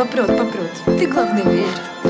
попрет, попрет. Ты, главный верь.